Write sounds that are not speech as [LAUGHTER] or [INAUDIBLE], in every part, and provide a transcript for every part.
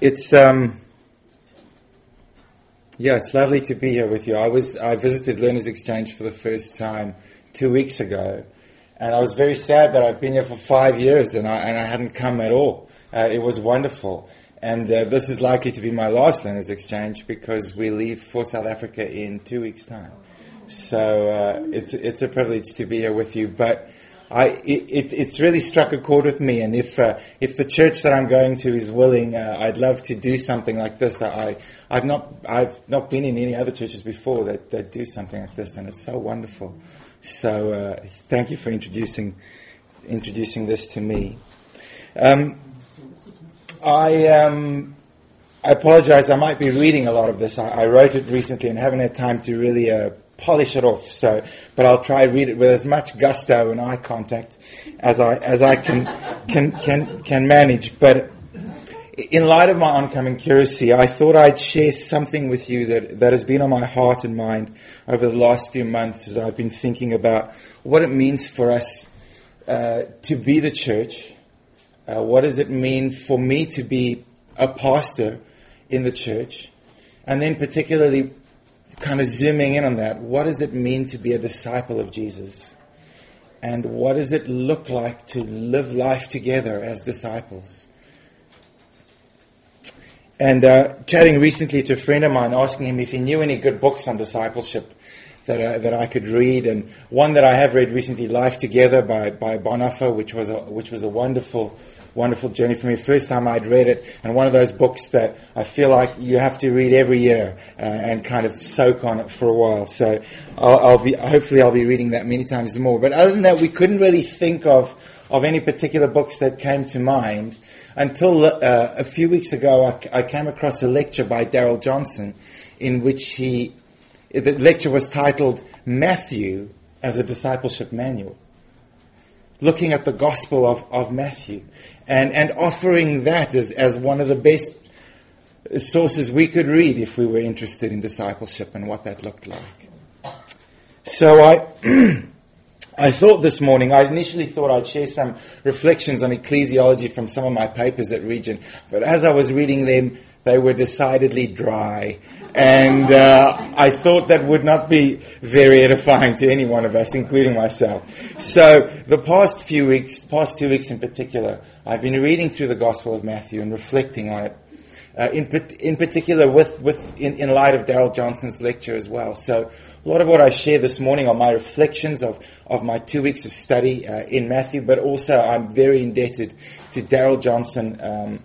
It's um, yeah, it's lovely to be here with you. I was I visited Learners Exchange for the first time two weeks ago, and I was very sad that I've been here for five years and I and I hadn't come at all. Uh, it was wonderful, and uh, this is likely to be my last Learners Exchange because we leave for South Africa in two weeks' time. So uh, it's it's a privilege to be here with you, but. I, it, it's really struck a chord with me, and if uh, if the church that I'm going to is willing, uh, I'd love to do something like this. I I've not I've not been in any other churches before that, that do something like this, and it's so wonderful. So uh, thank you for introducing introducing this to me. Um, I um, I apologize. I might be reading a lot of this. I, I wrote it recently and haven't had time to really uh, polish it off. So, but I'll try read it with as much gusto and eye contact as I as I can can can can manage. But in light of my oncoming curacy, I thought I'd share something with you that, that has been on my heart and mind over the last few months as I've been thinking about what it means for us uh, to be the church. Uh, what does it mean for me to be a pastor in the church? And then particularly kind of zooming in on that, what does it mean to be a disciple of Jesus? And what does it look like to live life together as disciples? And uh, chatting recently to a friend of mine, asking him if he knew any good books on discipleship that uh, that I could read, and one that I have read recently, "Life Together" by by Bonhoeffer, which was a which was a wonderful wonderful journey for me. First time I'd read it, and one of those books that I feel like you have to read every year uh, and kind of soak on it for a while. So I'll, I'll be hopefully I'll be reading that many times more. But other than that, we couldn't really think of of any particular books that came to mind until uh, a few weeks ago, I, I, came across a lecture by Darrell Johnson in which he, the lecture was titled Matthew as a Discipleship Manual. Looking at the Gospel of, of Matthew and, and offering that as, as one of the best sources we could read if we were interested in discipleship and what that looked like. So I, [CLEARS THROAT] I thought this morning, I initially thought I'd share some reflections on ecclesiology from some of my papers at Regent, but as I was reading them, they were decidedly dry. And uh, I thought that would not be very edifying to any one of us, including myself. So the past few weeks, past two weeks in particular, I've been reading through the Gospel of Matthew and reflecting on it uh, in, in particular with, with in, in light of Darrell Johnson's lecture as well. So a lot of what I share this morning are my reflections of, of my two weeks of study uh, in Matthew, but also I'm very indebted to Darrell Johnson um,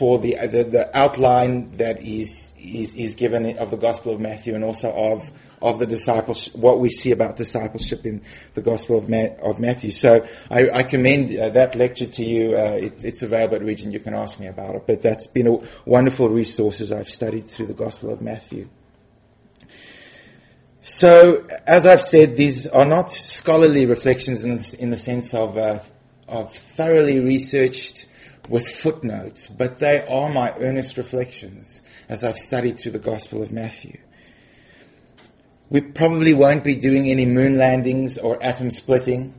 for the, the, the outline that is, is, is given of the Gospel of Matthew and also of of the disciples, what we see about discipleship in the Gospel of, Ma- of Matthew. So I, I commend uh, that lecture to you. Uh, it, it's available at Regent. You can ask me about it. But that's been a wonderful resource as I've studied through the Gospel of Matthew. So, as I've said, these are not scholarly reflections in, in the sense of, uh, of thoroughly researched with footnotes, but they are my earnest reflections as I've studied through the Gospel of Matthew. We probably won't be doing any moon landings or atom splitting.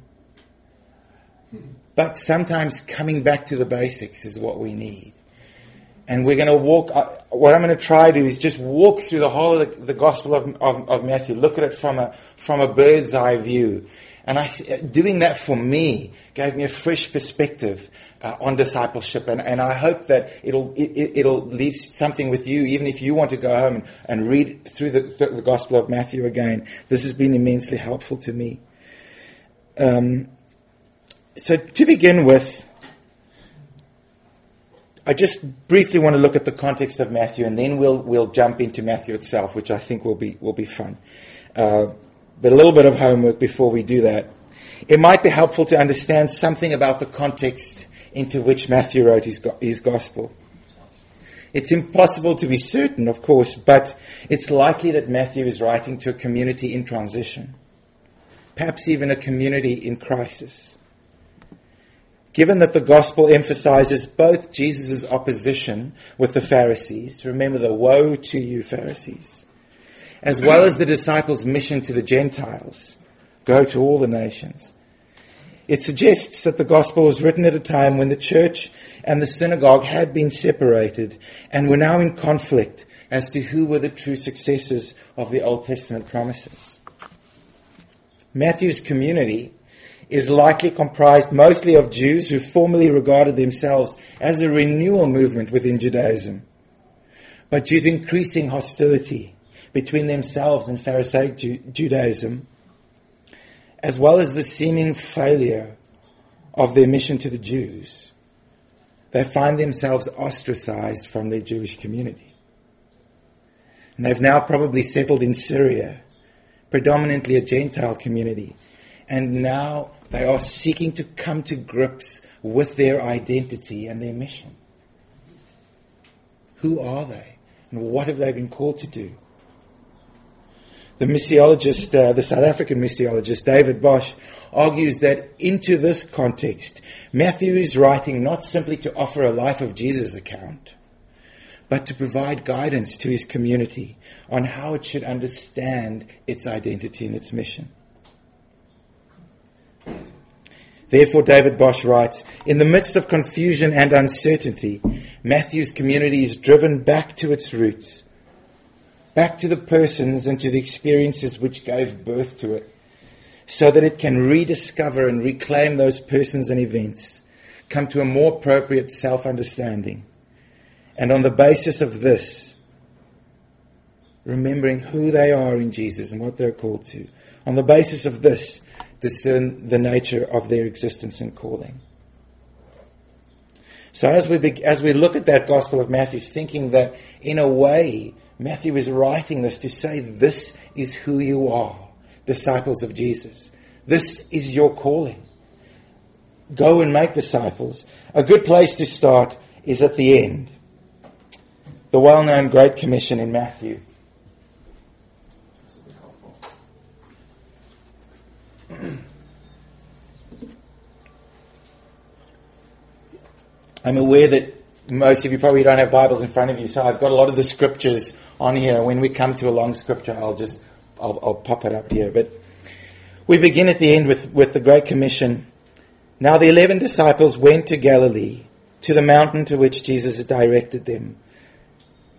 But sometimes coming back to the basics is what we need. And we're going to walk, what I'm going to try to do is just walk through the whole of the, the Gospel of, of, of, Matthew, look at it from a, from a bird's eye view. And I, doing that for me gave me a fresh perspective uh, on discipleship, and, and I hope that it'll it, will leave something with you, even if you want to go home and, and read through the, the, Gospel of Matthew again. This has been immensely helpful to me. Um, so to begin with, I just briefly want to look at the context of Matthew, and then we'll we'll jump into Matthew itself, which I think will be will be fun. Uh, but a little bit of homework before we do that. It might be helpful to understand something about the context into which Matthew wrote his, his gospel. It's impossible to be certain, of course, but it's likely that Matthew is writing to a community in transition, perhaps even a community in crisis. Given that the gospel emphasizes both Jesus' opposition with the Pharisees, remember the woe to you Pharisees, as well as the disciples' mission to the Gentiles, go to all the nations. It suggests that the gospel was written at a time when the church and the synagogue had been separated and were now in conflict as to who were the true successors of the Old Testament promises. Matthew's community is likely comprised mostly of Jews who formerly regarded themselves as a renewal movement within Judaism. But due to increasing hostility between themselves and Pharisaic Ju- Judaism, as well as the seeming failure of their mission to the Jews, they find themselves ostracized from their Jewish community. And they've now probably settled in Syria, predominantly a Gentile community. And now they are seeking to come to grips with their identity and their mission. Who are they? And what have they been called to do? The missiologist, uh, the South African missiologist David Bosch, argues that into this context, Matthew is writing not simply to offer a life of Jesus account, but to provide guidance to his community on how it should understand its identity and its mission. Therefore, David Bosch writes, in the midst of confusion and uncertainty, Matthew's community is driven back to its roots back to the persons and to the experiences which gave birth to it, so that it can rediscover and reclaim those persons and events, come to a more appropriate self-understanding. And on the basis of this, remembering who they are in Jesus and what they're called to, on the basis of this, discern the nature of their existence and calling. So as we, be, as we look at that Gospel of Matthew, thinking that in a way Matthew is writing this to say this is who you are, disciples of Jesus. This is your calling. Go and make disciples. A good place to start is at the end. The well-known Great Commission in Matthew. [CLEARS THROAT] I'm aware that most of you probably don't have Bibles in front of you, so I've got a lot of the scriptures on here. When we come to a long scripture, I'll just I'll, I'll pop it up here. But we begin at the end with, with the Great Commission. Now the eleven disciples went to Galilee, to the mountain to which Jesus had directed them.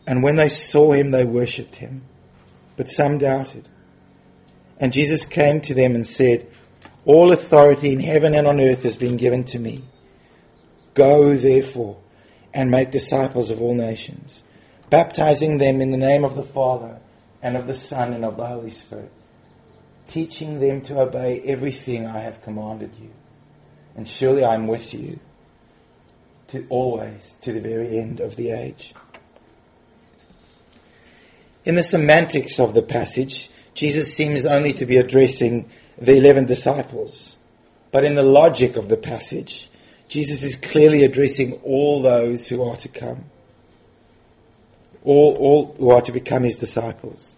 And when they saw him, they worshipped him. But some doubted. And Jesus came to them and said, All authority in heaven and on earth has been given to me. Go therefore and make disciples of all nations baptizing them in the name of the Father and of the Son and of the Holy Spirit, teaching them to obey everything I have commanded you. And surely I'm with you to always to the very end of the age. In the semantics of the passage, Jesus seems only to be addressing the eleven disciples. But in the logic of the passage, Jesus is clearly addressing all those who are to come all, all who are to become his disciples.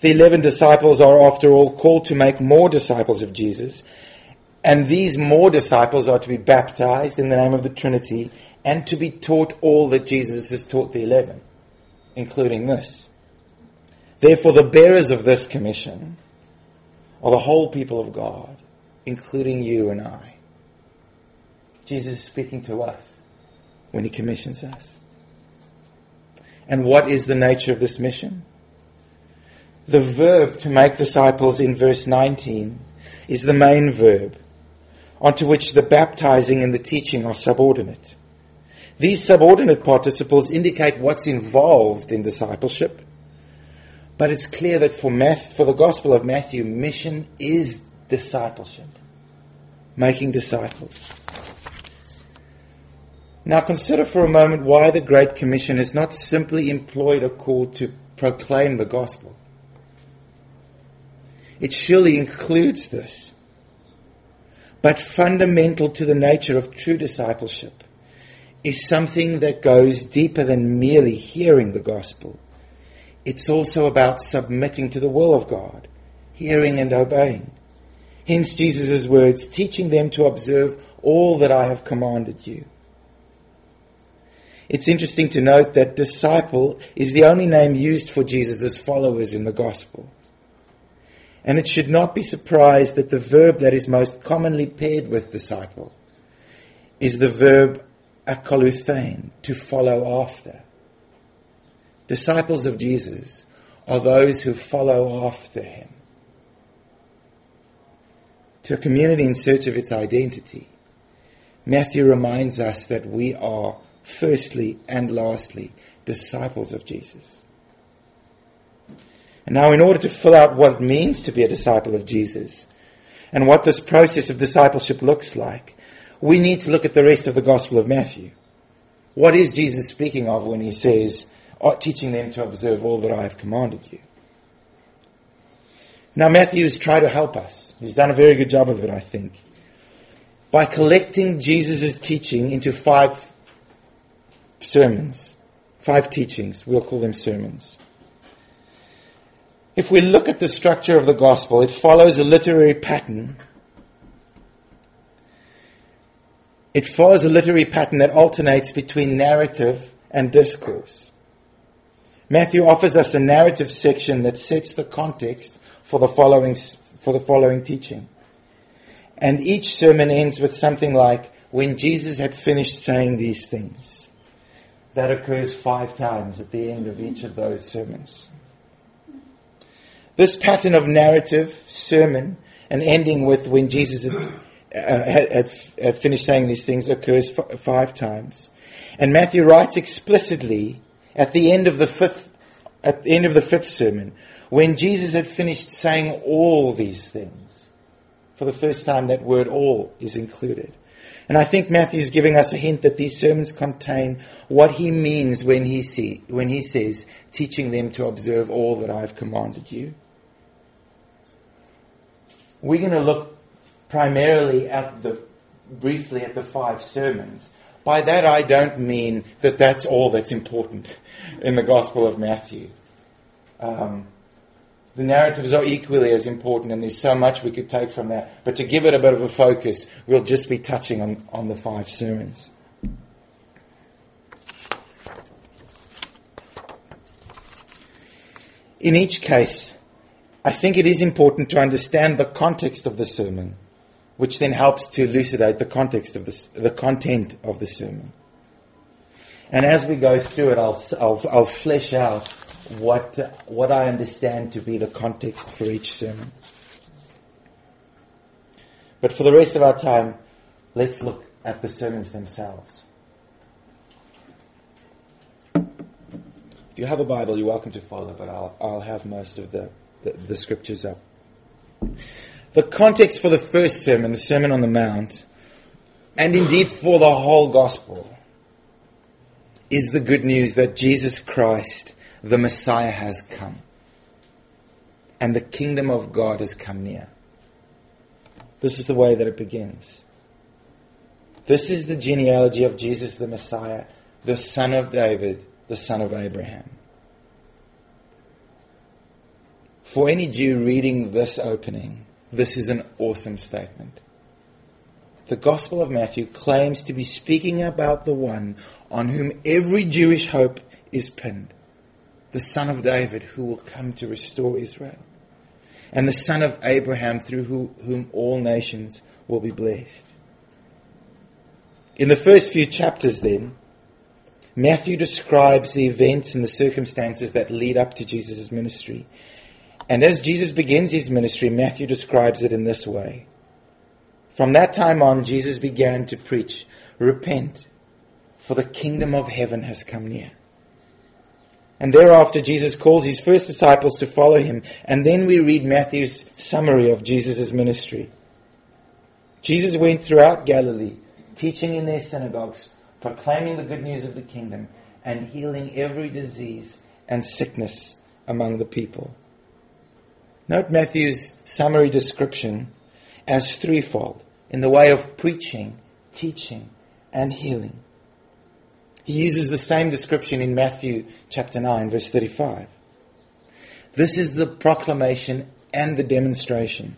The eleven disciples are, after all, called to make more disciples of Jesus. And these more disciples are to be baptized in the name of the Trinity and to be taught all that Jesus has taught the eleven, including this. Therefore, the bearers of this commission are the whole people of God, including you and I. Jesus is speaking to us when he commissions us. And what is the nature of this mission? The verb to make disciples in verse 19 is the main verb, onto which the baptizing and the teaching are subordinate. These subordinate participles indicate what's involved in discipleship, but it's clear that for, Math, for the Gospel of Matthew, mission is discipleship, making disciples. Now consider for a moment why the Great Commission has not simply employed a call to proclaim the gospel. It surely includes this. But fundamental to the nature of true discipleship is something that goes deeper than merely hearing the gospel. It's also about submitting to the will of God, hearing and obeying. Hence Jesus' words, teaching them to observe all that I have commanded you. It's interesting to note that disciple is the only name used for Jesus' followers in the Gospel. And it should not be surprised that the verb that is most commonly paired with disciple is the verb akoluthein, to follow after. Disciples of Jesus are those who follow after him. To a community in search of its identity, Matthew reminds us that we are firstly and lastly disciples of Jesus. And now in order to fill out what it means to be a disciple of Jesus and what this process of discipleship looks like, we need to look at the rest of the Gospel of Matthew. What is Jesus speaking of when he says, oh, teaching them to observe all that I have commanded you? Now Matthew has tried to help us. He's done a very good job of it, I think. By collecting Jesus' teaching into five sermons, five teachings, we'll call them sermons. If we look at the structure of the gospel, it follows a literary pattern. It follows a literary pattern that alternates between narrative and discourse. Matthew offers us a narrative section that sets the context for the following, for the following teaching. And each sermon ends with something like, when Jesus had finished saying these things. That occurs five times at the end of each of those sermons. This pattern of narrative, sermon, and ending with when Jesus had, uh, had, had finished saying these things occurs f- five times. And Matthew writes explicitly at the end of the fifth, at the end of the fifth sermon, when Jesus had finished saying all these things. For the first time, that word all is included. And I think Matthew is giving us a hint that these sermons contain what he means when he, see, when he says, teaching them to observe all that I have commanded you we're going to look primarily at the, briefly at the five sermons. By that I don't mean that that's all that's important in the Gospel of Matthew. Um, the narratives are equally as important, and there's so much we could take from that. But to give it a bit of a focus, we'll just be touching on, on the five sermons. In each case, I think it is important to understand the context of the sermon, which then helps to elucidate the context of the, the content of the sermon. And as we go through it, I'll, I'll, I'll flesh out what, what I understand to be the context for each sermon. But for the rest of our time, let's look at the sermons themselves. If you have a Bible, you're welcome to follow, but I'll, I'll have most of the the, the scriptures up. The context for the first sermon, the Sermon on the Mount, and indeed for the whole gospel, is the good news that Jesus Christ, the Messiah, has come. And the kingdom of God has come near. This is the way that it begins. This is the genealogy of Jesus the Messiah, the son of David, the son of Abraham. For any Jew reading this opening, this is an awesome statement. The Gospel of Matthew claims to be speaking about the one on whom every Jewish hope is pinned, the Son of David who will come to restore Israel, and the Son of Abraham through whom all nations will be blessed. In the first few chapters, then, Matthew describes the events and the circumstances that lead up to Jesus' ministry and as Jesus begins his ministry, Matthew describes it in this way. From that time on, Jesus began to preach, Repent, for the kingdom of heaven has come near. And thereafter, Jesus calls his first disciples to follow him. And then we read Matthew's summary of Jesus' ministry. Jesus went throughout Galilee, teaching in their synagogues, proclaiming the good news of the kingdom, and healing every disease and sickness among the people. Note Matthew's summary description as threefold in the way of preaching, teaching, and healing. He uses the same description in Matthew chapter 9 verse 35. This is the proclamation and the demonstration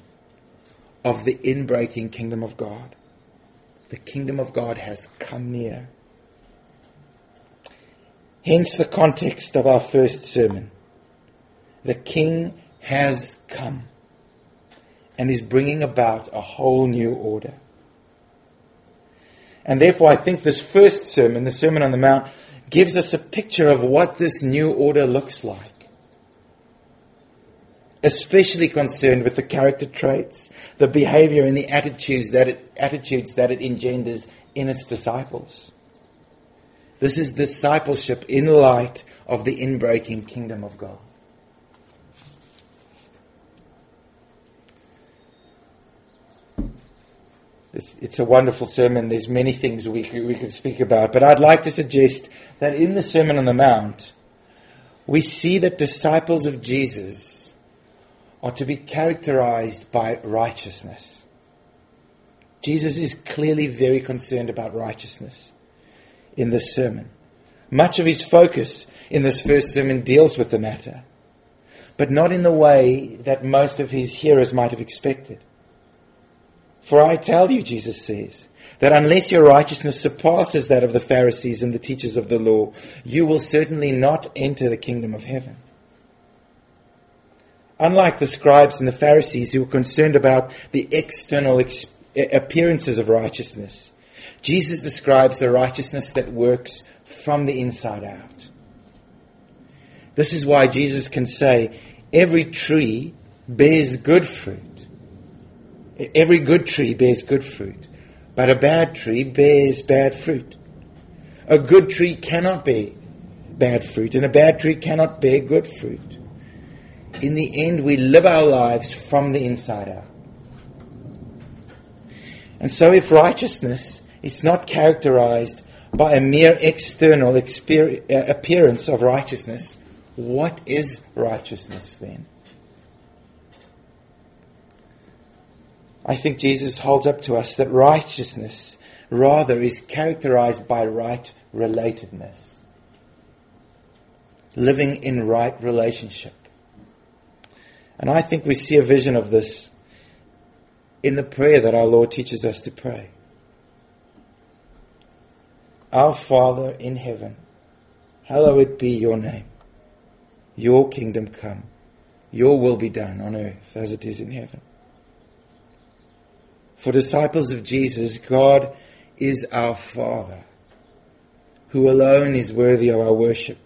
of the inbreaking kingdom of God. The kingdom of God has come near. Hence the context of our first sermon. The king has come. and is bringing about a whole new order. And therefore, I think this first sermon, the Sermon on the Mount, gives us a picture of what this new order looks like. Especially concerned with the character traits, the behavior, and the attitudes that it, attitudes that it engenders in its disciples. This is discipleship in light of the inbreaking kingdom of God. It's, a wonderful sermon. There's many things we could, we could speak about, but I'd like to suggest that in the Sermon on the Mount, we see that disciples of Jesus are to be characterized by righteousness. Jesus is clearly very concerned about righteousness in this sermon. Much of his focus in this first sermon deals with the matter, but not in the way that most of his hearers might have expected. For I tell you, Jesus says, that unless your righteousness surpasses that of the Pharisees and the teachers of the law, you will certainly not enter the kingdom of heaven. Unlike the scribes and the Pharisees who were concerned about the external appearances of righteousness, Jesus describes a righteousness that works from the inside out. This is why Jesus can say, every tree bears good fruit Every good tree bears good fruit, but a bad tree bears bad fruit. A good tree cannot bear bad fruit, and a bad tree cannot bear good fruit. In the end, we live our lives from the inside out. And so, if righteousness is not characterized by a mere external uh, appearance of righteousness, what is righteousness then? I think Jesus holds up to us that righteousness rather is characterized by right relatedness. Living in right relationship. And I think we see a vision of this in the prayer that our Lord teaches us to pray. Our Father in heaven, hallowed be your name. Your kingdom come. Your will be done on earth as it is in heaven. For disciples of Jesus, God is our Father, who alone is worthy of our worship.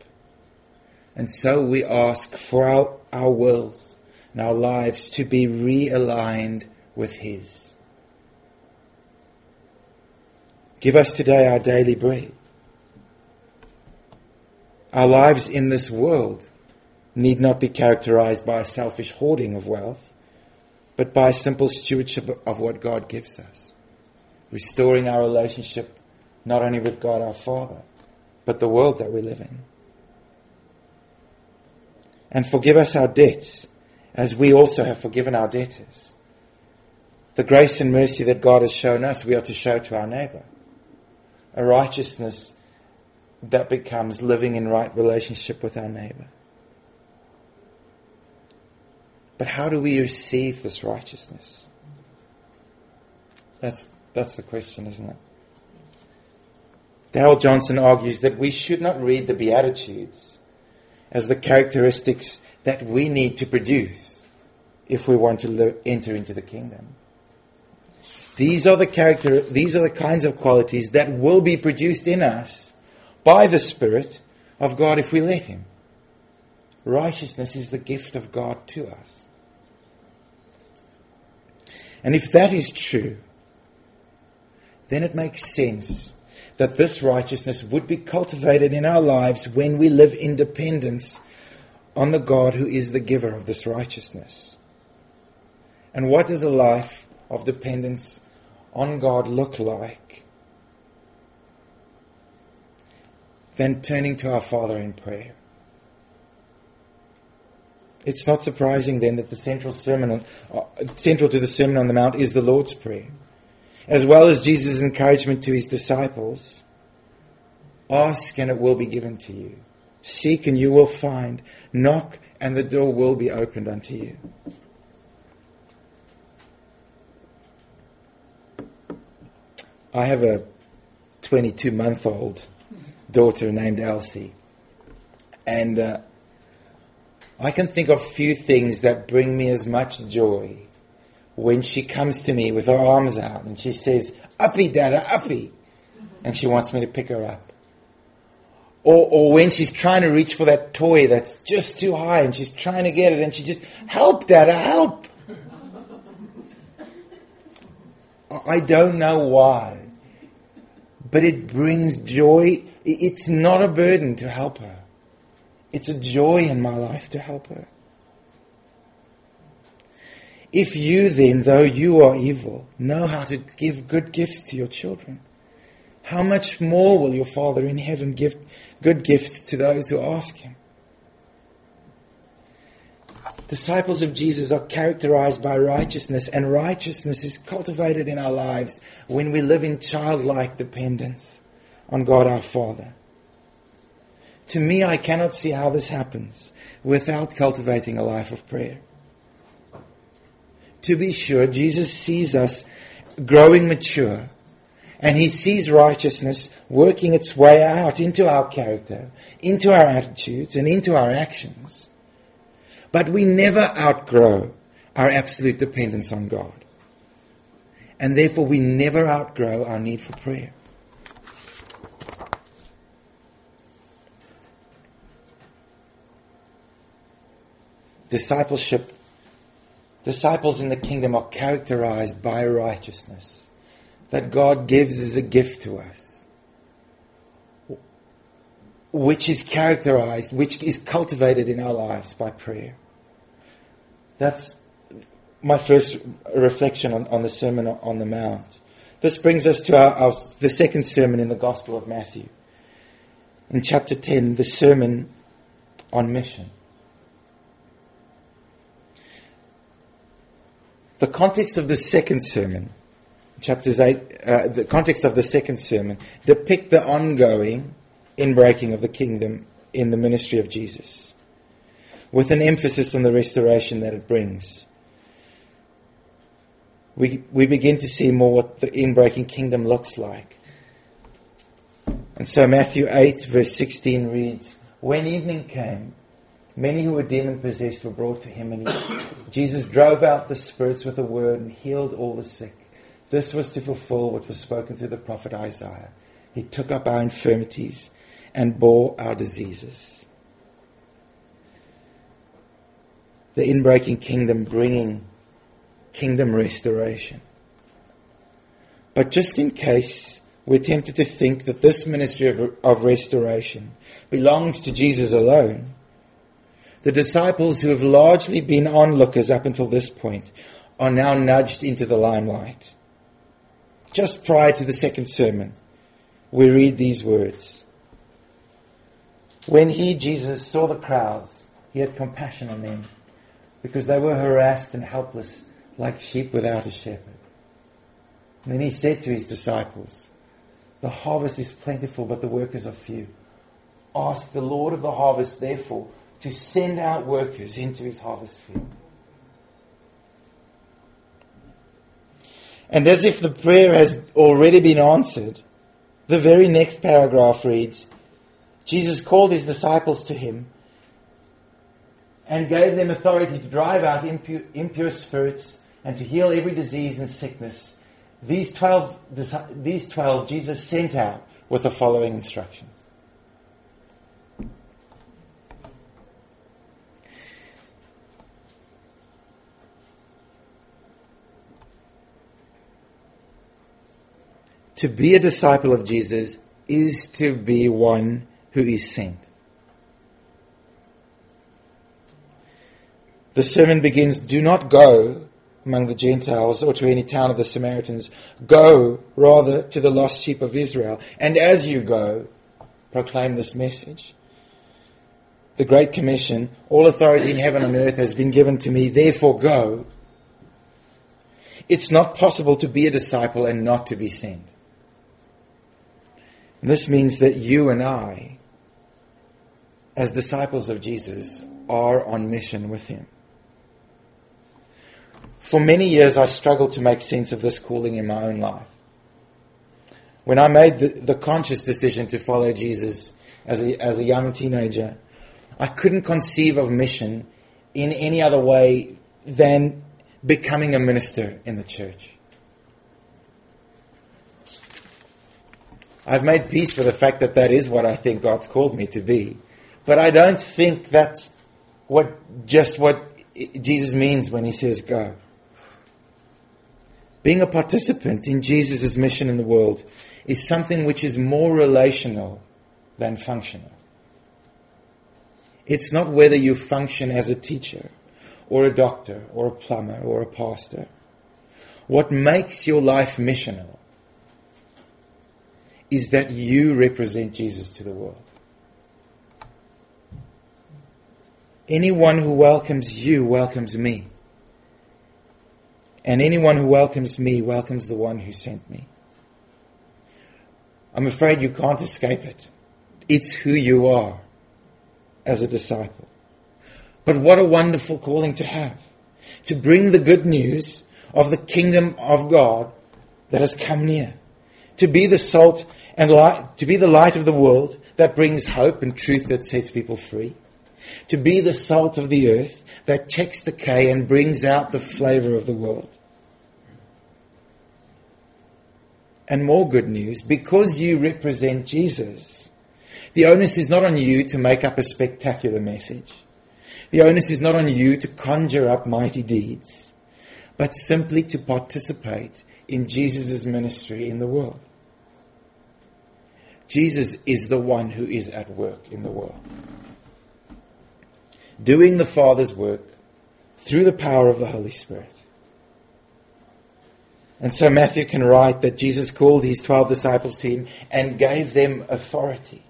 And so we ask for our, our wills and our lives to be realigned with His. Give us today our daily bread. Our lives in this world need not be characterized by a selfish hoarding of wealth but by simple stewardship of what God gives us. Restoring our relationship not only with God our Father, but the world that we live in. And forgive us our debts as we also have forgiven our debtors. The grace and mercy that God has shown us, we are to show to our neighbor. A righteousness that becomes living in right relationship with our neighbor. But how do we receive this righteousness? That's, that's the question, isn't it? Darrell Johnson argues that we should not read the Beatitudes as the characteristics that we need to produce if we want to enter into the kingdom. These are the character, these are the kinds of qualities that will be produced in us by the Spirit of God if we let Him. Righteousness is the gift of God to us. And if that is true, then it makes sense that this righteousness would be cultivated in our lives when we live in dependence on the God who is the giver of this righteousness. And what does a life of dependence on God look like? Then turning to our Father in prayer. It's not surprising then that the central sermon, uh, central to the Sermon on the Mount is the Lord's Prayer. As well as Jesus' encouragement to his disciples. Ask and it will be given to you. Seek and you will find. Knock and the door will be opened unto you. I have a 22 month old daughter named Elsie. And uh, I can think of few things that bring me as much joy when she comes to me with her arms out and she says, Uppy, Dada, uppy. And she wants me to pick her up. Or, or when she's trying to reach for that toy that's just too high and she's trying to get it and she just, help, Dada, help. I don't know why, but it brings joy. It's not a burden to help her. It's a joy in my life to help her. If you then, though you are evil, know how to give good gifts to your children, how much more will your Father in heaven give good gifts to those who ask him? Disciples of Jesus are characterized by righteousness, and righteousness is cultivated in our lives when we live in childlike dependence on God our Father. To me, I cannot see how this happens without cultivating a life of prayer. To be sure, Jesus sees us growing mature and he sees righteousness working its way out into our character, into our attitudes, and into our actions. But we never outgrow our absolute dependence on God. And therefore we never outgrow our need for prayer. Discipleship, disciples in the kingdom are characterized by righteousness that God gives as a gift to us, which is characterized, which is cultivated in our lives by prayer. That's my first reflection on, on the Sermon on the Mount. This brings us to our, our, the second sermon in the Gospel of Matthew. In chapter 10, the sermon on mission. The context of the second sermon chapters 8, uh, the context of the second sermon, depict the ongoing inbreaking of the kingdom in the ministry of Jesus, with an emphasis on the restoration that it brings. We, we begin to see more what the inbreaking kingdom looks like. And so Matthew 8 verse 16 reads, When evening came, many who were demon possessed were brought to him and he, Jesus drove out the spirits with a word and healed all the sick. This was to fulfill what was spoken through the prophet Isaiah. He took up our infirmities and bore our diseases. The inbreaking kingdom bringing kingdom restoration. But just in case we're tempted to think that this ministry of, of restoration belongs to Jesus alone, the disciples who have largely been onlookers up until this point are now nudged into the limelight just prior to the second sermon, we read these words. When he, Jesus, saw the crowds, he had compassion on them because they were harassed and helpless like sheep without a shepherd. And then he said to his disciples, The harvest is plentiful, but the workers are few. Ask the Lord of the harvest, therefore, to send out workers into his harvest field. And as if the prayer has already been answered, the very next paragraph reads, Jesus called his disciples to him and gave them authority to drive out impure, impure spirits and to heal every disease and sickness. These twelve, these twelve Jesus sent out with the following instructions. To be a disciple of Jesus is to be one who is sent. The sermon begins, do not go among the Gentiles or to any town of the Samaritans. Go rather to the lost sheep of Israel. And as you go, proclaim this message. The Great Commission, all authority in heaven and earth has been given to me, therefore go. It's not possible to be a disciple and not to be sent. This means that you and I, as disciples of Jesus, are on mission with Him. For many years, I struggled to make sense of this calling in my own life. When I made the, the conscious decision to follow Jesus as a, as a young teenager, I couldn't conceive of mission in any other way than becoming a minister in the church. I've made peace with the fact that that is what I think God's called me to be. But I don't think that's what, just what Jesus means when he says go. Being a participant in Jesus' mission in the world is something which is more relational than functional. It's not whether you function as a teacher or a doctor or a plumber or a pastor. What makes your life missional is that you represent Jesus to the world. Anyone who welcomes you welcomes me. And anyone who welcomes me welcomes the one who sent me. I'm afraid you can't escape it. It's who you are as a disciple. But what a wonderful calling to have. To bring the good news of the kingdom of God that has come near. To be the salt and to be the light of the world that brings hope and truth that sets people free. To be the salt of the earth that checks decay and brings out the flavor of the world. And more good news, because you represent Jesus, the onus is not on you to make up a spectacular message. The onus is not on you to conjure up mighty deeds, but simply to participate in Jesus' ministry in the world. Jesus is the one who is at work in the world. Doing the Father's work through the power of the Holy Spirit. And so Matthew can write that Jesus called his 12 disciples to him and gave them authority.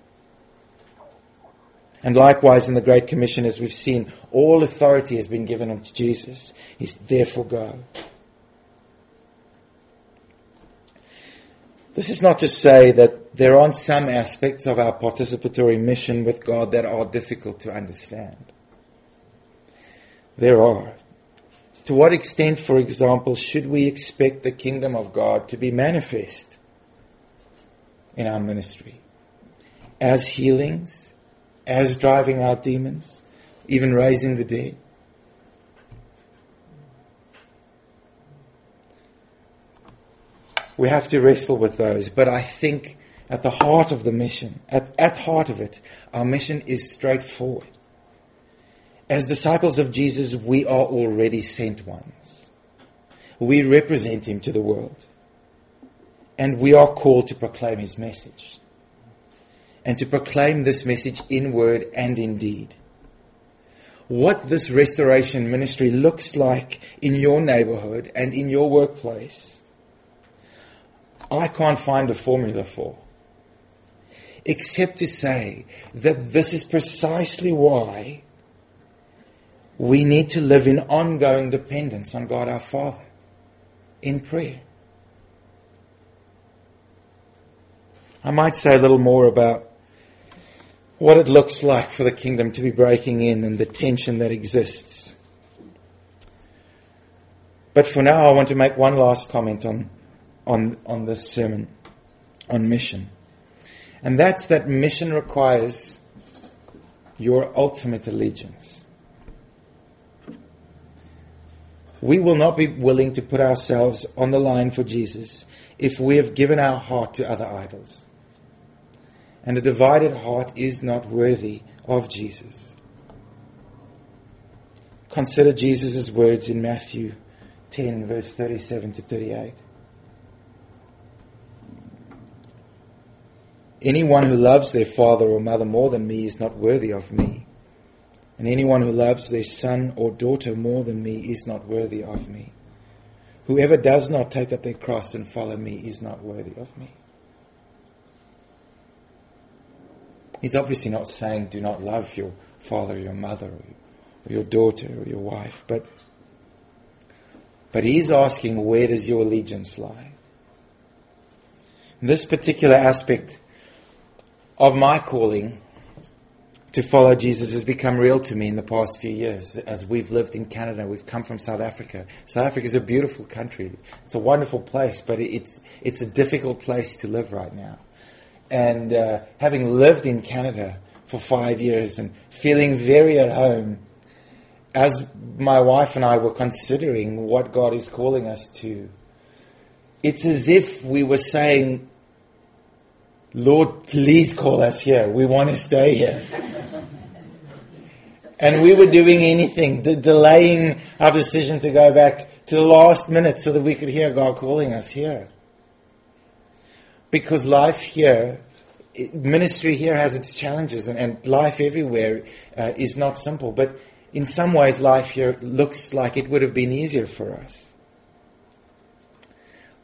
And likewise in the Great Commission, as we've seen, all authority has been given unto Jesus. He's therefore go. This is not to say that there aren't some aspects of our participatory mission with God that are difficult to understand. There are. To what extent, for example, should we expect the kingdom of God to be manifest in our ministry? As healings, as driving out demons, even raising the dead? We have to wrestle with those, but I think at the heart of the mission, at, at heart of it, our mission is straightforward. As disciples of Jesus, we are already sent ones. We represent Him to the world. And we are called to proclaim His message. And to proclaim this message in word and in deed. What this restoration ministry looks like in your neighborhood and in your workplace I can't find a formula for. Except to say that this is precisely why we need to live in ongoing dependence on God our Father in prayer. I might say a little more about what it looks like for the kingdom to be breaking in and the tension that exists. But for now, I want to make one last comment on on, on this sermon on mission. And that's that mission requires your ultimate allegiance. We will not be willing to put ourselves on the line for Jesus if we have given our heart to other idols. And a divided heart is not worthy of Jesus. Consider Jesus' words in Matthew 10, verse 37 to 38. Anyone who loves their father or mother more than me is not worthy of me. And anyone who loves their son or daughter more than me is not worthy of me. Whoever does not take up their cross and follow me is not worthy of me. He's obviously not saying do not love your father or your mother or your daughter or your wife, but, but he's asking where does your allegiance lie? In this particular aspect of my calling to follow Jesus has become real to me in the past few years as we've lived in Canada. We've come from South Africa. South Africa is a beautiful country. It's a wonderful place, but it's, it's a difficult place to live right now. And uh, having lived in Canada for five years and feeling very at home as my wife and I were considering what God is calling us to, it's as if we were saying, Lord, please call us here. We want to stay here. and we were doing anything, de- delaying our decision to go back to the last minute so that we could hear God calling us here. Because life here, ministry here has its challenges and, and life everywhere uh, is not simple. But in some ways life here looks like it would have been easier for us.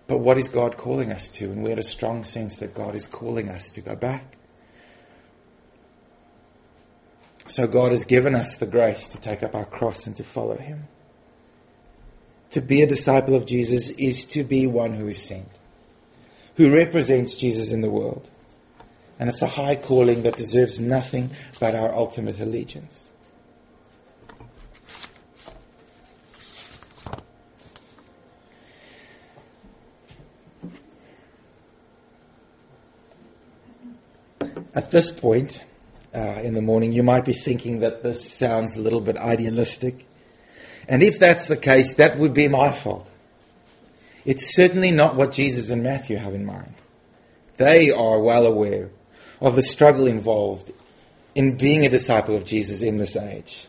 But what is God calling us to? And we had a strong sense that God is calling us to go back. So God has given us the grace to take up our cross and to follow Him. To be a disciple of Jesus is to be one who is sent, who represents Jesus in the world. And it's a high calling that deserves nothing but our ultimate allegiance. At this point uh, in the morning, you might be thinking that this sounds a little bit idealistic. And if that's the case, that would be my fault. It's certainly not what Jesus and Matthew have in mind. They are well aware of the struggle involved in being a disciple of Jesus in this age.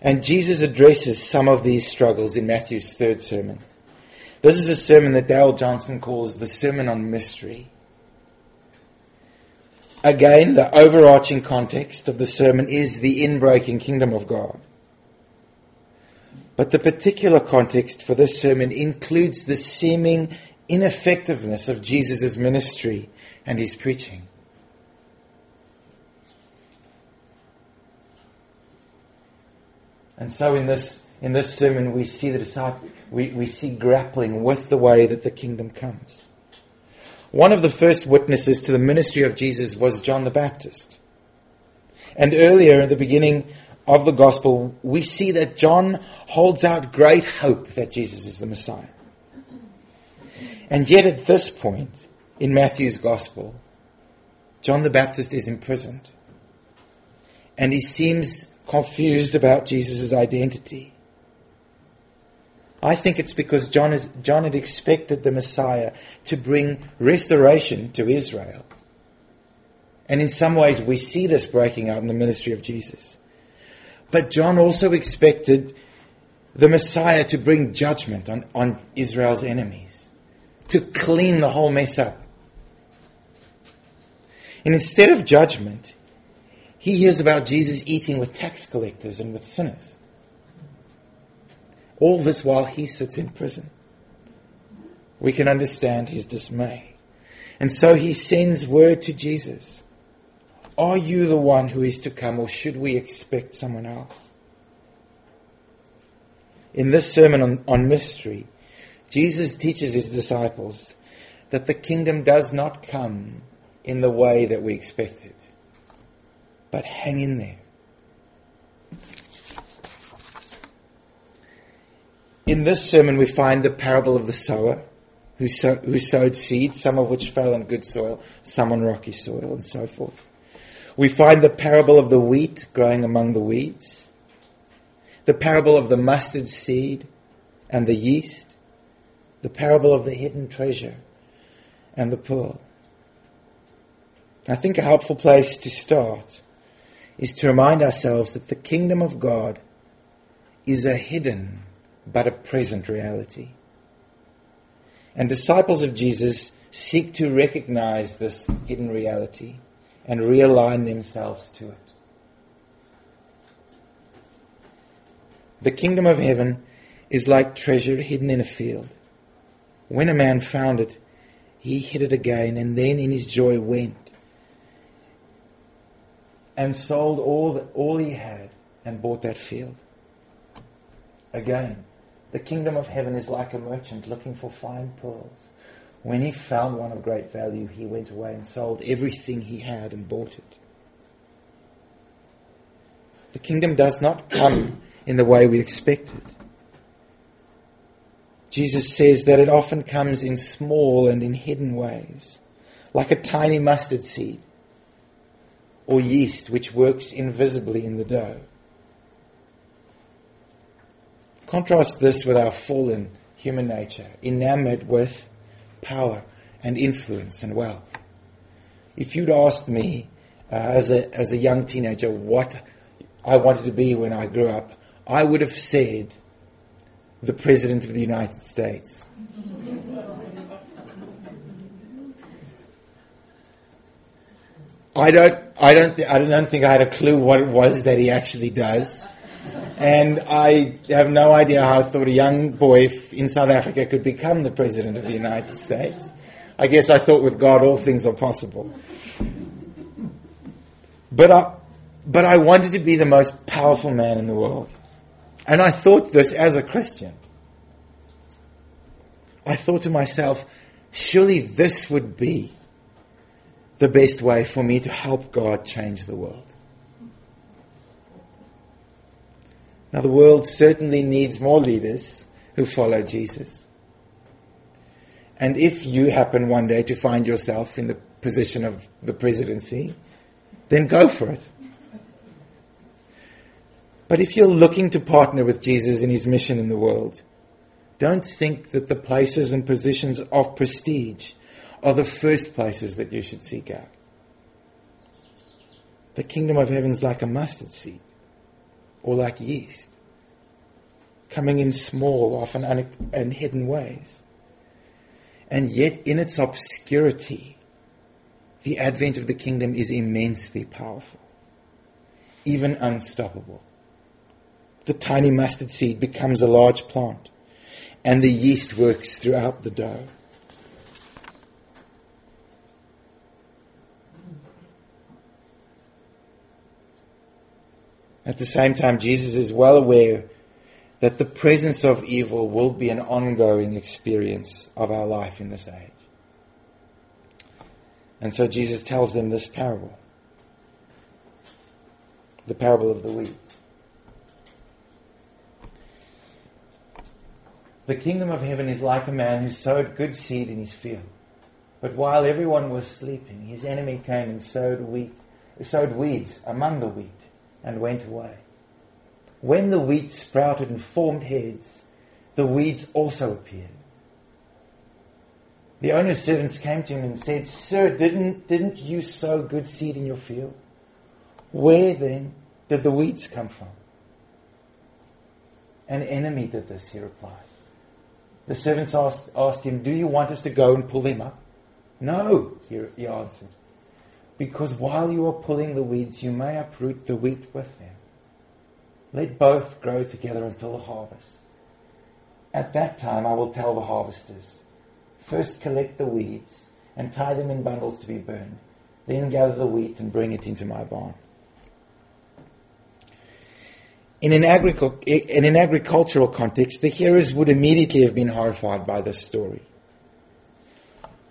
And Jesus addresses some of these struggles in Matthew's third sermon. This is a sermon that Darrell Johnson calls the Sermon on Mystery. Again, the overarching context of the sermon is the inbreaking kingdom of God. But the particular context for this sermon includes the seeming ineffectiveness of Jesus' ministry and his preaching. And so in this, in this sermon we see the disciple, we, we see grappling with the way that the kingdom comes. One of the first witnesses to the ministry of Jesus was John the Baptist. And earlier in the beginning of the gospel, we see that John holds out great hope that Jesus is the Messiah. And yet at this point in Matthew's gospel, John the Baptist is imprisoned. And he seems confused about Jesus' identity. I think it's because John, is, John had expected the Messiah to bring restoration to Israel. And in some ways, we see this breaking out in the ministry of Jesus. But John also expected the Messiah to bring judgment on, on Israel's enemies, to clean the whole mess up. And instead of judgment, he hears about Jesus eating with tax collectors and with sinners. All this while he sits in prison. We can understand his dismay. And so he sends word to Jesus. Are you the one who is to come or should we expect someone else? In this sermon on, on mystery, Jesus teaches his disciples that the kingdom does not come in the way that we expected. But hang in there. In this sermon, we find the parable of the sower who, sow, who sowed seeds, some of which fell on good soil, some on rocky soil, and so forth. We find the parable of the wheat growing among the weeds, the parable of the mustard seed and the yeast, the parable of the hidden treasure and the pearl. I think a helpful place to start is to remind ourselves that the kingdom of God is a hidden but a present reality. And disciples of Jesus seek to recognize this hidden reality and realign themselves to it. The kingdom of heaven is like treasure hidden in a field. When a man found it, he hid it again and then in his joy went and sold all, that, all he had and bought that field. Again, the kingdom of heaven is like a merchant looking for fine pearls. When he found one of great value, he went away and sold everything he had and bought it. The kingdom does not come in the way we expect it. Jesus says that it often comes in small and in hidden ways, like a tiny mustard seed or yeast which works invisibly in the dough. Contrast this with our fallen human nature, enamored with power and influence and wealth. If you'd asked me uh, as, a, as a young teenager what I wanted to be when I grew up, I would have said the President of the United States. I don't, I don't, th- I don't think I had a clue what it was that he actually does. And I have no idea how I thought a young boy in South Africa could become the President of the United States. I guess I thought with God all things are possible. But I, but I wanted to be the most powerful man in the world. And I thought this as a Christian. I thought to myself, surely this would be the best way for me to help God change the world. Now, the world certainly needs more leaders who follow Jesus. And if you happen one day to find yourself in the position of the presidency, then go for it. But if you're looking to partner with Jesus in his mission in the world, don't think that the places and positions of prestige are the first places that you should seek out. The kingdom of heaven is like a mustard seed or like yeast, coming in small, often un- and hidden ways. And yet, in its obscurity, the advent of the kingdom is immensely powerful, even unstoppable. The tiny mustard seed becomes a large plant, and the yeast works throughout the dough. At the same time, Jesus is well aware that the presence of evil will be an ongoing experience of our life in this age. And so Jesus tells them this parable. The parable of the weeds. The kingdom of heaven is like a man who sowed good seed in his field. But while everyone was sleeping, his enemy came and sowed, wheat, sowed weeds among the wheat and went away. When the wheat sprouted and formed heads, the weeds also appeared. The owner's servants came to him and said, Sir, didn't, didn't you sow good seed in your field? Where then did the weeds come from? An enemy did this, he replied. The servants asked, asked him, Do you want us to go and pull them up? No, he, he answered because while you are pulling the weeds, you may uproot the wheat with them. Let both grow together until the harvest. At that time, I will tell the harvesters first collect the weeds and tie them in bundles to be burned, then gather the wheat and bring it into my barn. In an, agricul- in an agricultural context, the hearers would immediately have been horrified by this story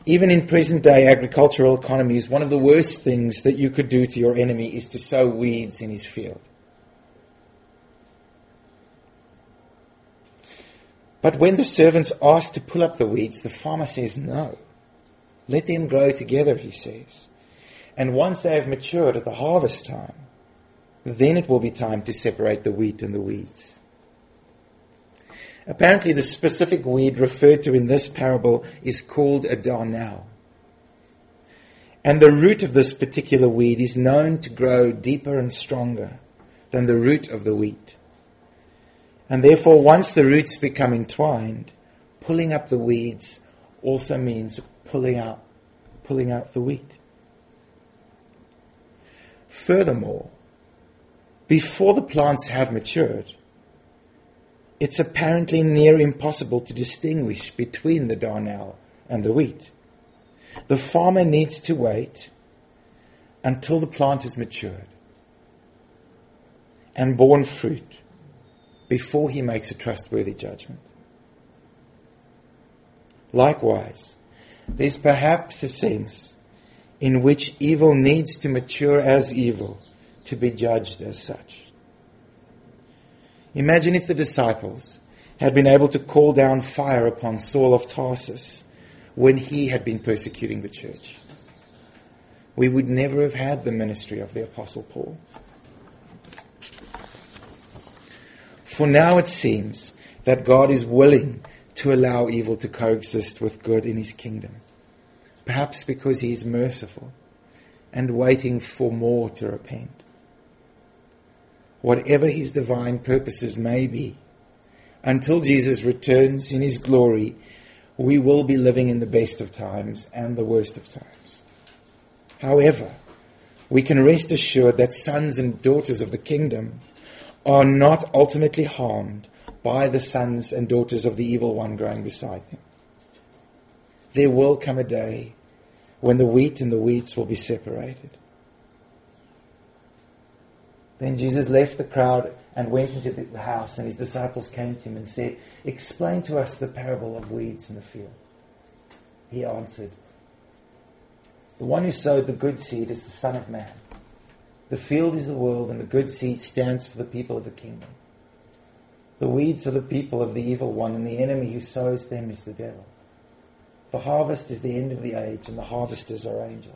even in present day agricultural economies, one of the worst things that you could do to your enemy is to sow weeds in his field. But when the servants ask to pull up the weeds, the farmer says no. Let them grow together, he says. And once they have matured at the harvest time, then it will be time to separate the wheat and the weeds. Apparently, the specific weed referred to in this parable is called a darnel. And the root of this particular weed is known to grow deeper and stronger than the root of the wheat. And therefore, once the roots become entwined, pulling up the weeds also means pulling out, pulling out the wheat. Furthermore, before the plants have matured, it's apparently near impossible to distinguish between the darnel and the wheat. The farmer needs to wait until the plant is matured and borne fruit before he makes a trustworthy judgment. Likewise, there's perhaps a sense in which evil needs to mature as evil to be judged as such. Imagine if the disciples had been able to call down fire upon Saul of Tarsus when he had been persecuting the church. We would never have had the ministry of the Apostle Paul. For now it seems that God is willing to allow evil to coexist with good in his kingdom. Perhaps because he is merciful and waiting for more to repent. Whatever his divine purposes may be, until Jesus returns in his glory, we will be living in the best of times and the worst of times. However, we can rest assured that sons and daughters of the kingdom are not ultimately harmed by the sons and daughters of the evil one growing beside them. There will come a day when the wheat and the weeds will be separated. Then Jesus left the crowd and went into the house, and his disciples came to him and said, Explain to us the parable of weeds in the field. He answered, The one who sowed the good seed is the Son of Man. The field is the world, and the good seed stands for the people of the kingdom. The weeds are the people of the evil one, and the enemy who sows them is the devil. The harvest is the end of the age, and the harvesters are angels.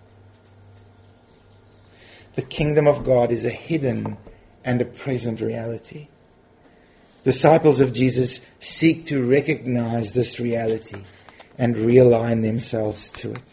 The kingdom of God is a hidden and a present reality. Disciples of Jesus seek to recognize this reality and realign themselves to it.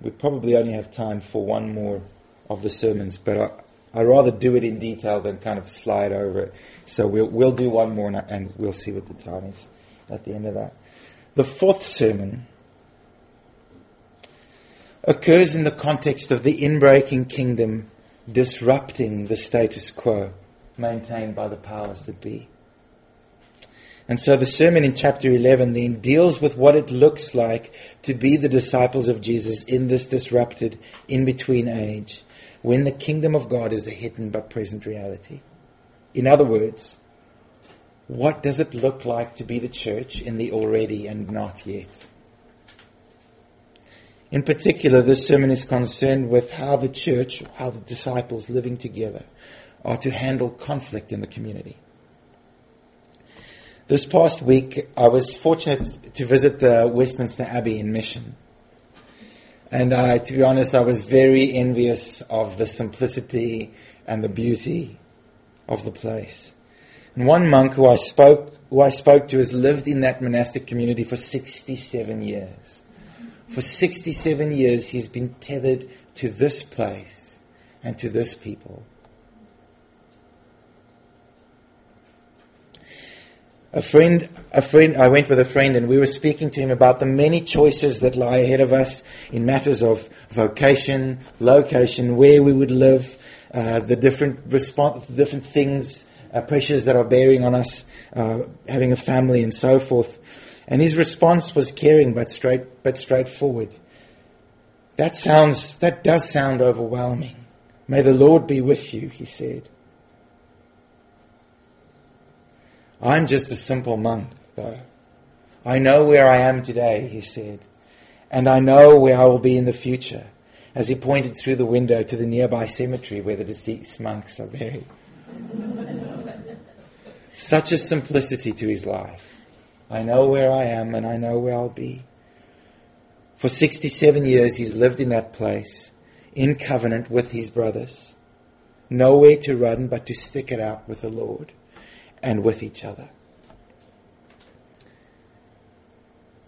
We probably only have time for one more of the sermons, but I, I rather do it in detail than kind of slide over it. So we'll, we'll do one more and, we'll see what the time is at the end of that. The fourth sermon occurs in the context of the inbreaking kingdom disrupting the status quo maintained by the powers that be. And so the sermon in chapter 11 then deals with what it looks like to be the disciples of Jesus in this disrupted in-between age when the kingdom of God is a hidden but present reality. In other words, what does it look like to be the church in the already and not yet? In particular, this sermon is concerned with how the church, how the disciples living together are to handle conflict in the community. This past week, I was fortunate to visit the Westminster Abbey in Mission. And I, to be honest, I was very envious of the simplicity and the beauty of the place. And one monk who I spoke, who I spoke to has lived in that monastic community for 67 years. For 67 years, he's been tethered to this place and to this people. A friend, a friend, I went with a friend and we were speaking to him about the many choices that lie ahead of us in matters of vocation, location, where we would live, uh, the different response, different things, uh, pressures that are bearing on us, uh, having a family and so forth. And his response was caring but straight, but straightforward. That sounds, that does sound overwhelming. May the Lord be with you, he said. I'm just a simple monk, though. I know where I am today, he said, and I know where I will be in the future, as he pointed through the window to the nearby cemetery where the deceased monks are buried. Such a simplicity to his life. I know where I am and I know where I'll be. For 67 years he's lived in that place, in covenant with his brothers. Nowhere to run but to stick it out with the Lord and with each other.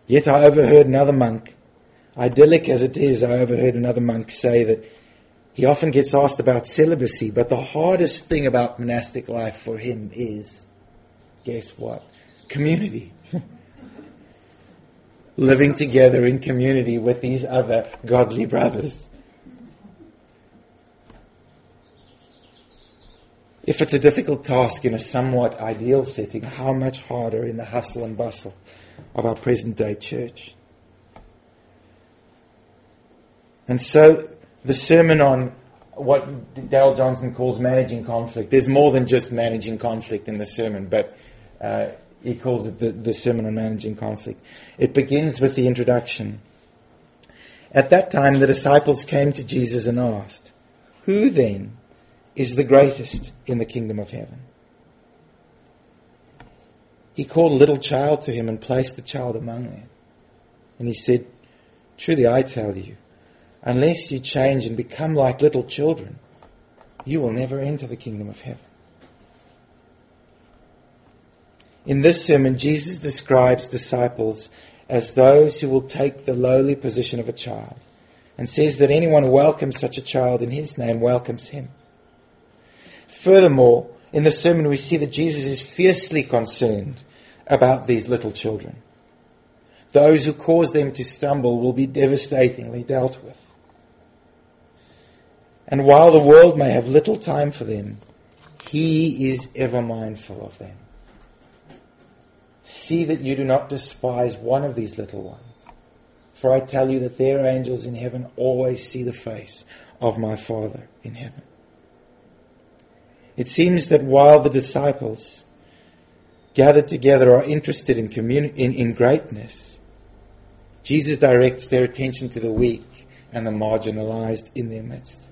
Yet I overheard another monk, idyllic as it is, I overheard another monk say that he often gets asked about celibacy, but the hardest thing about monastic life for him is, guess what? Community. [LAUGHS] Living together in community with these other godly brothers. If it's a difficult task in a somewhat ideal setting, how much harder in the hustle and bustle of our present day church? And so the sermon on what Darrell Johnson calls managing conflict. There's more than just managing conflict in the sermon, but uh, he calls it the, the sermon on managing conflict. It begins with the introduction. At that time, the disciples came to Jesus and asked, Who then is the greatest in the kingdom of heaven? He called a little child to him and placed the child among them. And he said, Truly I tell you, unless you change and become like little children, you will never enter the kingdom of heaven. In this sermon, Jesus describes disciples as those who will take the lowly position of a child and says that anyone who welcomes such a child in his name welcomes him. Furthermore, in the sermon we see that Jesus is fiercely concerned about these little children. Those who cause them to stumble will be devastatingly dealt with. And while the world may have little time for them, he is ever mindful of them. See that you do not despise one of these little ones. For I tell you that their angels in heaven always see the face of my Father in heaven. It seems that while the disciples gathered together are interested in, communi- in, in greatness, Jesus directs their attention to the weak and the marginalized in their midst.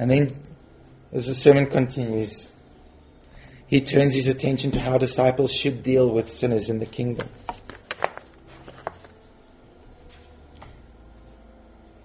And then, as the sermon continues, he turns his attention to how disciples should deal with sinners in the kingdom.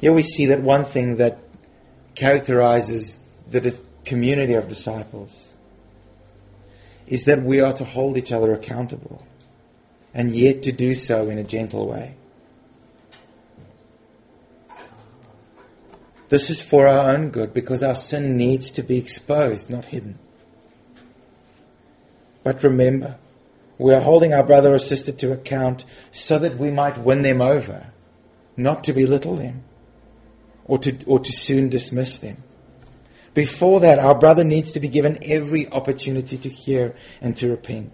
Here we see that one thing that characterizes the community of disciples is that we are to hold each other accountable and yet to do so in a gentle way. This is for our own good because our sin needs to be exposed, not hidden. But remember, we are holding our brother or sister to account so that we might win them over, not to belittle them or to, or to soon dismiss them. Before that, our brother needs to be given every opportunity to hear and to repent.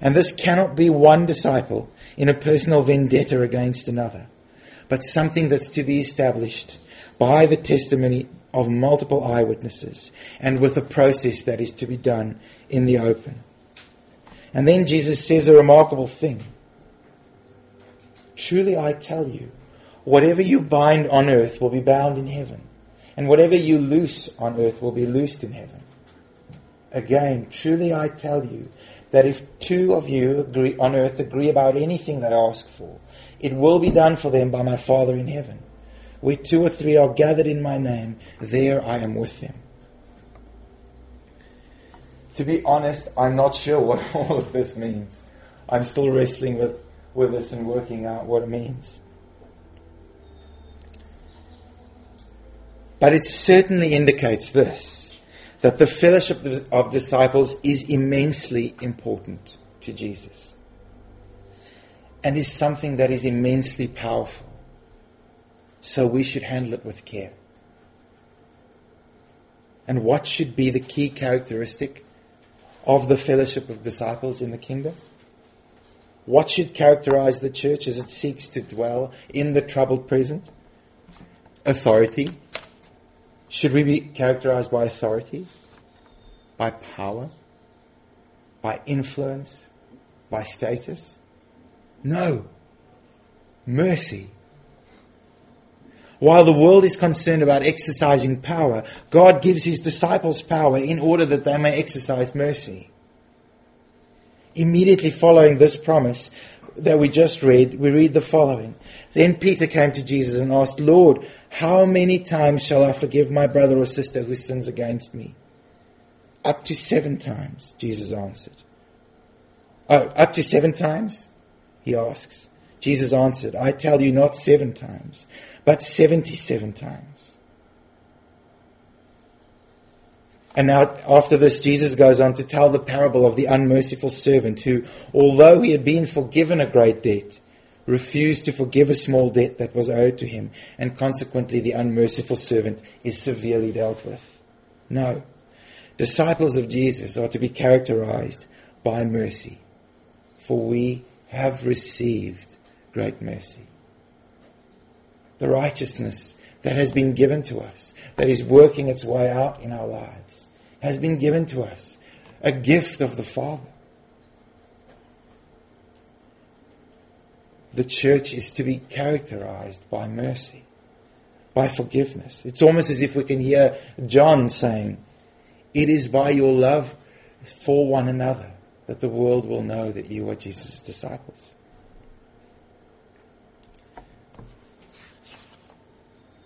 And this cannot be one disciple in a personal vendetta against another, but something that's to be established by the testimony of multiple eyewitnesses and with a process that is to be done in the open. And then Jesus says a remarkable thing. Truly I tell you, whatever you bind on earth will be bound in heaven, and whatever you loose on earth will be loosed in heaven. Again, truly I tell you that if two of you agree, on earth agree about anything they ask for, it will be done for them by my Father in heaven. Where two or three are gathered in my name, there I am with them. To be honest, I'm not sure what [LAUGHS] all of this means. I'm still wrestling with, with this and working out what it means. But it certainly indicates this that the fellowship of disciples is immensely important to Jesus and is something that is immensely powerful. So we should handle it with care. And what should be the key characteristic of the fellowship of disciples in the kingdom? What should characterize the church as it seeks to dwell in the troubled present? Authority. Should we be characterized by authority? By power? By influence? By status? No. Mercy while the world is concerned about exercising power, God gives his disciples power in order that they may exercise mercy. Immediately following this promise, that we just read, we read the following. Then Peter came to Jesus and asked, Lord, how many times shall I forgive my brother or sister who sins against me? Up to seven times, Jesus answered. Oh, up to seven times? He asks. Jesus answered, I tell you not seven times, but seventy-seven times. And now, after this, Jesus goes on to tell the parable of the unmerciful servant who, although he had been forgiven a great debt, refused to forgive a small debt that was owed to him, and consequently the unmerciful servant is severely dealt with. No. Disciples of Jesus are to be characterized by mercy, for we have received great mercy. The righteousness that has been given to us, that is working its way out in our lives, has been given to us. A gift of the Father. The church is to be characterized by mercy, by forgiveness. It's almost as if we can hear John saying, It is by your love for one another that the world will know that you are Jesus' disciples.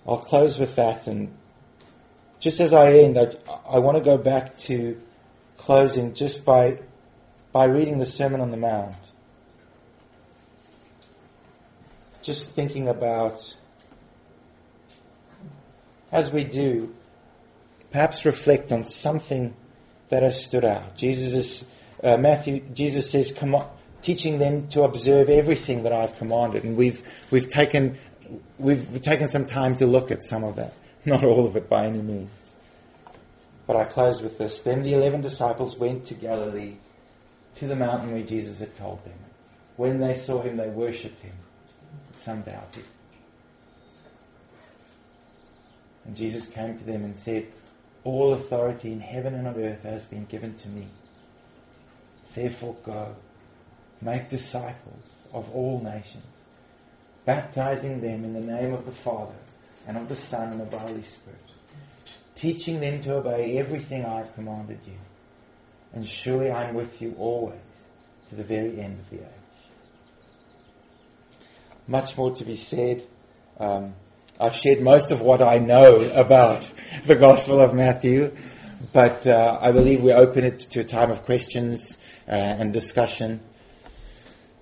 I'll close with that. And just as I end, I, I want to go back to closing just by, by reading the Sermon on the Mount. Just thinking about, as we do, perhaps reflect on something that has stood out. Jesus is, uh, Matthew, Jesus says, teaching them to observe everything that I've commanded. And we've, we've taken we've taken some time to look at some of that. [LAUGHS] Not all of it by any means. But I close with this. Then the eleven disciples went to Galilee, to the mountain where Jesus had told them. When they saw him, they worshipped him. Some doubted. And Jesus came to them and said, All authority in heaven and on earth has been given to me. Therefore go, make disciples of all nations baptizing them in the name of the Father and of the Son and of the Holy Spirit, teaching them to obey everything I have commanded you. And surely I am with you always to the very end of the age. Much more to be said. Um, I've shared most of what I know about the Gospel of Matthew, but uh, I believe we open it to a time of questions uh, and discussion.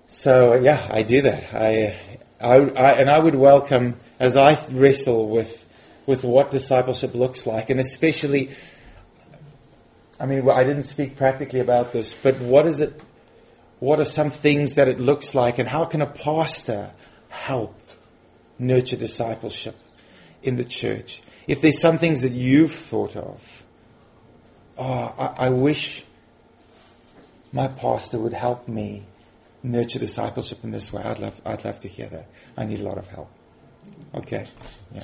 So yeah, I do that. I I, I, and I would welcome, as I wrestle with, with what discipleship looks like, and especially, I mean, I didn't speak practically about this, but what is it, what are some things that it looks like, and how can a pastor help nurture discipleship in the church? If there's some things that you've thought of, oh, I, I wish my pastor would help me nurture discipleship in this way, I'd love, I'd love to hear that. I need a lot of help. Okay. Yeah.